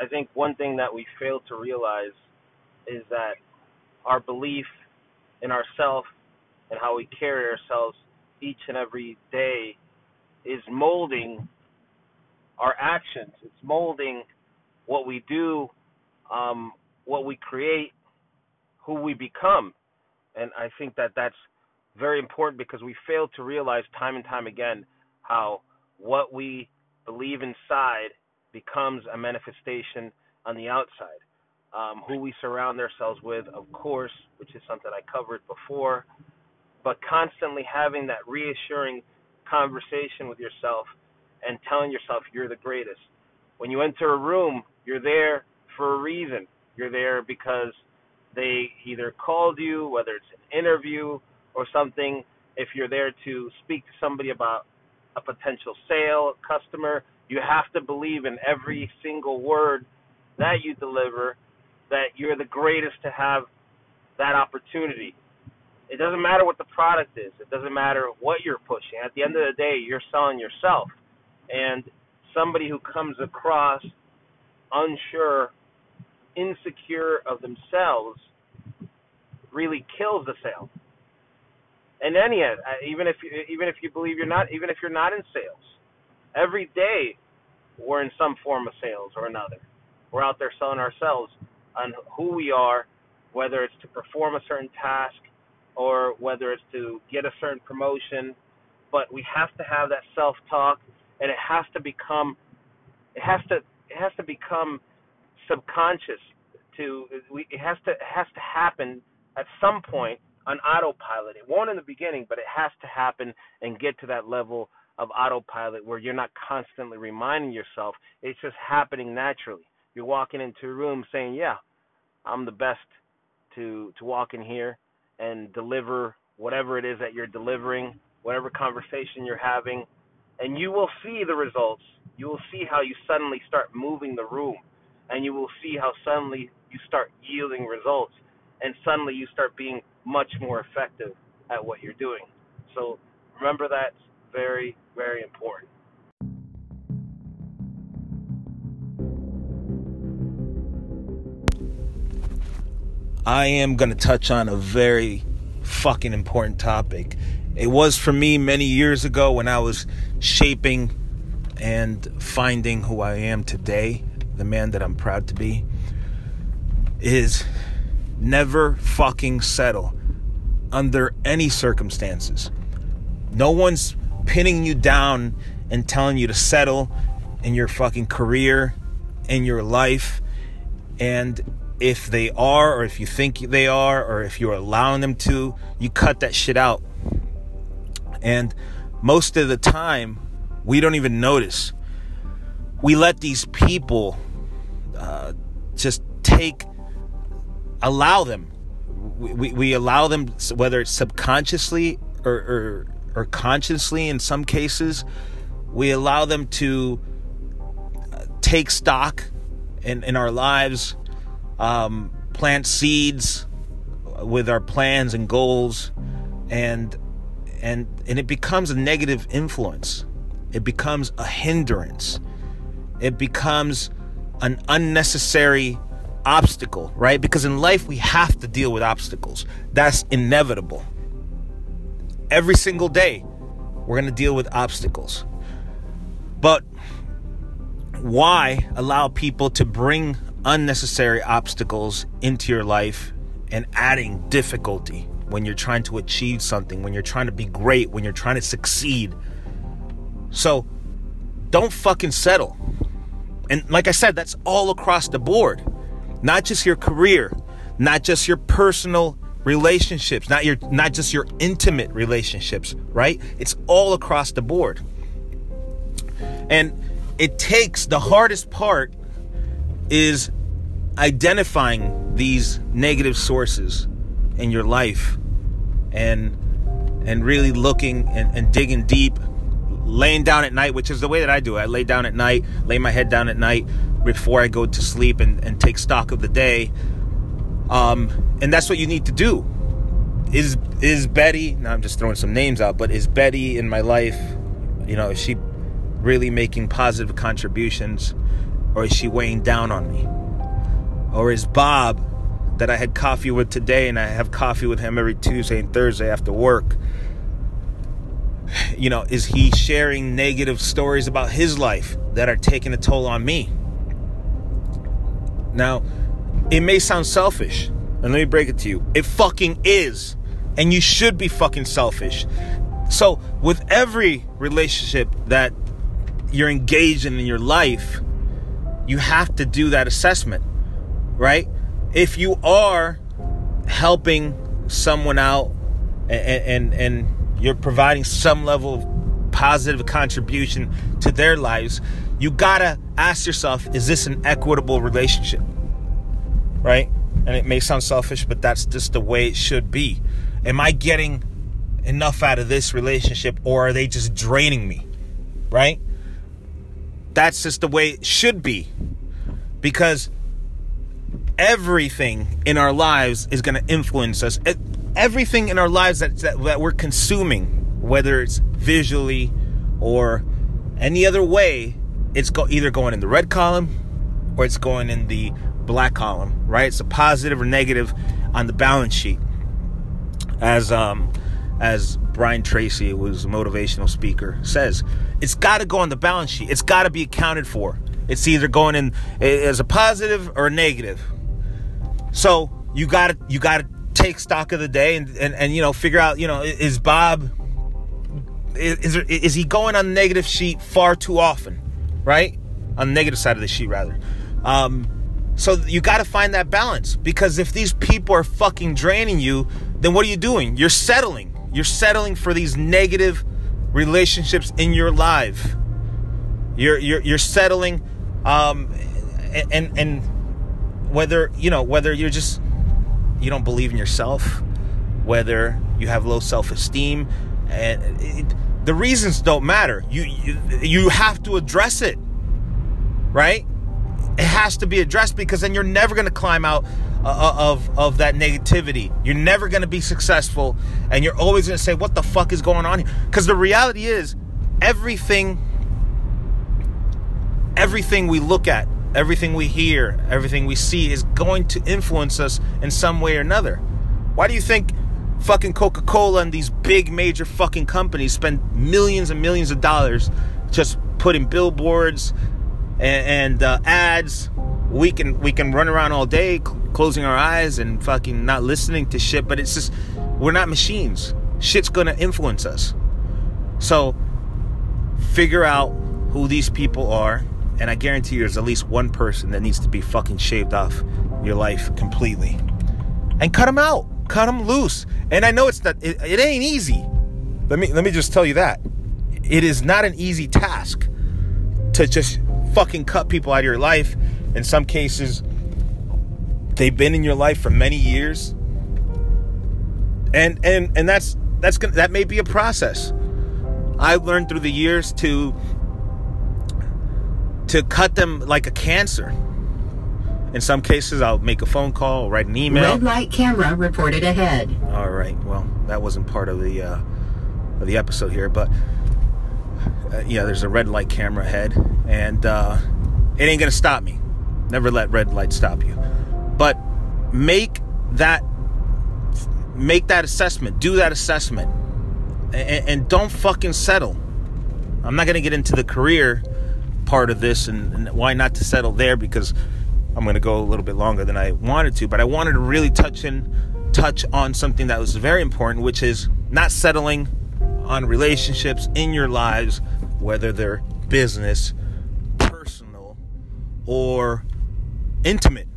I think one thing that we fail to realize is that our belief in ourselves and how we carry ourselves each and every day is molding our actions. It's molding what we do, um, what we create, who we become. And I think that that's very important because we fail to realize time and time again how what we believe inside becomes a manifestation on the outside. Um, who we surround ourselves with, of course, which is something I covered before, but constantly having that reassuring conversation with yourself and telling yourself you're the greatest. When you enter a room, you're there for a reason. You're there because they either called you, whether it's an interview or something, if you're there to speak to somebody about a potential sale, customer, you have to believe in every single word that you deliver that you're the greatest to have that opportunity. It doesn't matter what the product is. It doesn't matter what you're pushing. At the end of the day, you're selling yourself. And somebody who comes across unsure, insecure of themselves really kills the sale. And any uh, even if even if you believe you're not even if you're not in sales, every day we're in some form of sales or another. We're out there selling ourselves on who we are, whether it's to perform a certain task or whether it's to get a certain promotion. But we have to have that self talk and it has to become it has to it has to become subconscious to we it has to it has to happen at some point on autopilot. It won't in the beginning, but it has to happen and get to that level of autopilot where you're not constantly reminding yourself. It's just happening naturally. You're walking into a room saying, "Yeah, I'm the best to to walk in here and deliver whatever it is that you're delivering, whatever conversation you're having, and you will see the results. You will see how you suddenly start moving the room, and you will see how suddenly you start yielding results, and suddenly you start being much more effective at what you're doing. So remember that's very, very important. I am going to touch on a very fucking important topic. It was for me many years ago when I was shaping and finding who I am today, the man that I'm proud to be, is never fucking settle under any circumstances. No one's pinning you down and telling you to settle in your fucking career, in your life. And if they are, or if you think they are, or if you're allowing them to, you cut that shit out. And most of the time, we don't even notice. We let these people uh, just take, allow them. We, we, allow them, whether it's subconsciously or, or, or consciously in some cases, we allow them to uh, take stock in, in our lives um, plant seeds with our plans and goals and and and it becomes a negative influence. It becomes a hindrance. It becomes an unnecessary obstacle right because in life we have to deal with obstacles that's inevitable every single day we're going to deal with obstacles but why allow people to bring unnecessary obstacles into your life and adding difficulty when you're trying to achieve something, when you're trying to be great, when you're trying to succeed. So don't fucking settle. And like I said, that's all across the board. Not just your career, not just your personal relationships, not your not just your intimate relationships, right? It's all across the board. And it takes the hardest part is identifying these negative sources in your life and and really looking and, and digging deep laying down at night which is the way that i do it i lay down at night lay my head down at night before i go to sleep and, and take stock of the day um, and that's what you need to do is is betty now i'm just throwing some names out but is betty in my life you know is she really making positive contributions Or is she weighing down on me? Or is Bob, that I had coffee with today and I have coffee with him every Tuesday and Thursday after work, you know, is he sharing negative stories about his life that are taking a toll on me? Now, it may sound selfish, and let me break it to you. It fucking is. And you should be fucking selfish. So, with every relationship that you're engaged in in your life, you have to do that assessment, right? If you are helping someone out and, and, and you're providing some level of positive contribution to their lives, you gotta ask yourself is this an equitable relationship? Right? And it may sound selfish, but that's just the way it should be. Am I getting enough out of this relationship or are they just draining me? Right? That's just the way it should be. Because everything in our lives is going to influence us everything in our lives that, that, that we're consuming, whether it's visually or any other way, it's go, either going in the red column or it's going in the black column, right? It's a positive or negative on the balance sheet. As um, as Brian Tracy, who was a motivational speaker, says, it's got to go on the balance sheet. It's got to be accounted for. It's either going in as a positive or a negative. So you got to you got to take stock of the day and, and, and you know figure out you know is Bob is, is, is he going on the negative sheet far too often, right? On the negative side of the sheet rather. Um, so you got to find that balance because if these people are fucking draining you, then what are you doing? You're settling. You're settling for these negative relationships in your life. You're you're you're settling, um, and and whether you know whether you're just you don't believe in yourself, whether you have low self-esteem, and it, the reasons don't matter. You, you you have to address it, right? It has to be addressed because then you're never going to climb out uh, uh, of of that negativity. You're never going to be successful, and you're always going to say, "What the fuck is going on here?" Because the reality is, everything, everything we look at everything we hear, everything we see is going to influence us in some way or another. Why do you think fucking Coca Cola and these big major fucking companies spend millions and millions of dollars just putting billboards and, and uh, ads? We can we can run around all day cl- closing our eyes and fucking not listening to shit, but it's just we're not machines. Shit's gonna influence us. So figure out who these people are and I guarantee you there's at least one person that needs to be fucking shaved off your life completely. And cut them out. Cut them loose. And I know it's not it, it ain't easy. Let me let me just tell you that. It is not an easy task to just fucking cut people out of your life. In some cases, they've been in your life for many years. And and and that's that's gonna that may be a process. I've learned through the years to to cut them like a cancer. In some cases, I'll make a phone call, write an email. Red light camera reported ahead. All right. Well, that wasn't part of the uh, of the episode here, but uh, yeah, there's a red light camera ahead, and uh, it ain't gonna stop me. Never let red light stop you. But make that make that assessment. Do that assessment, and, and don't fucking settle. I'm not gonna get into the career part of this and, and why not to settle there because I'm going to go a little bit longer than I wanted to, but I wanted to really touch in touch on something that was very important, which is not settling on relationships in your lives, whether they're business, personal, or intimate.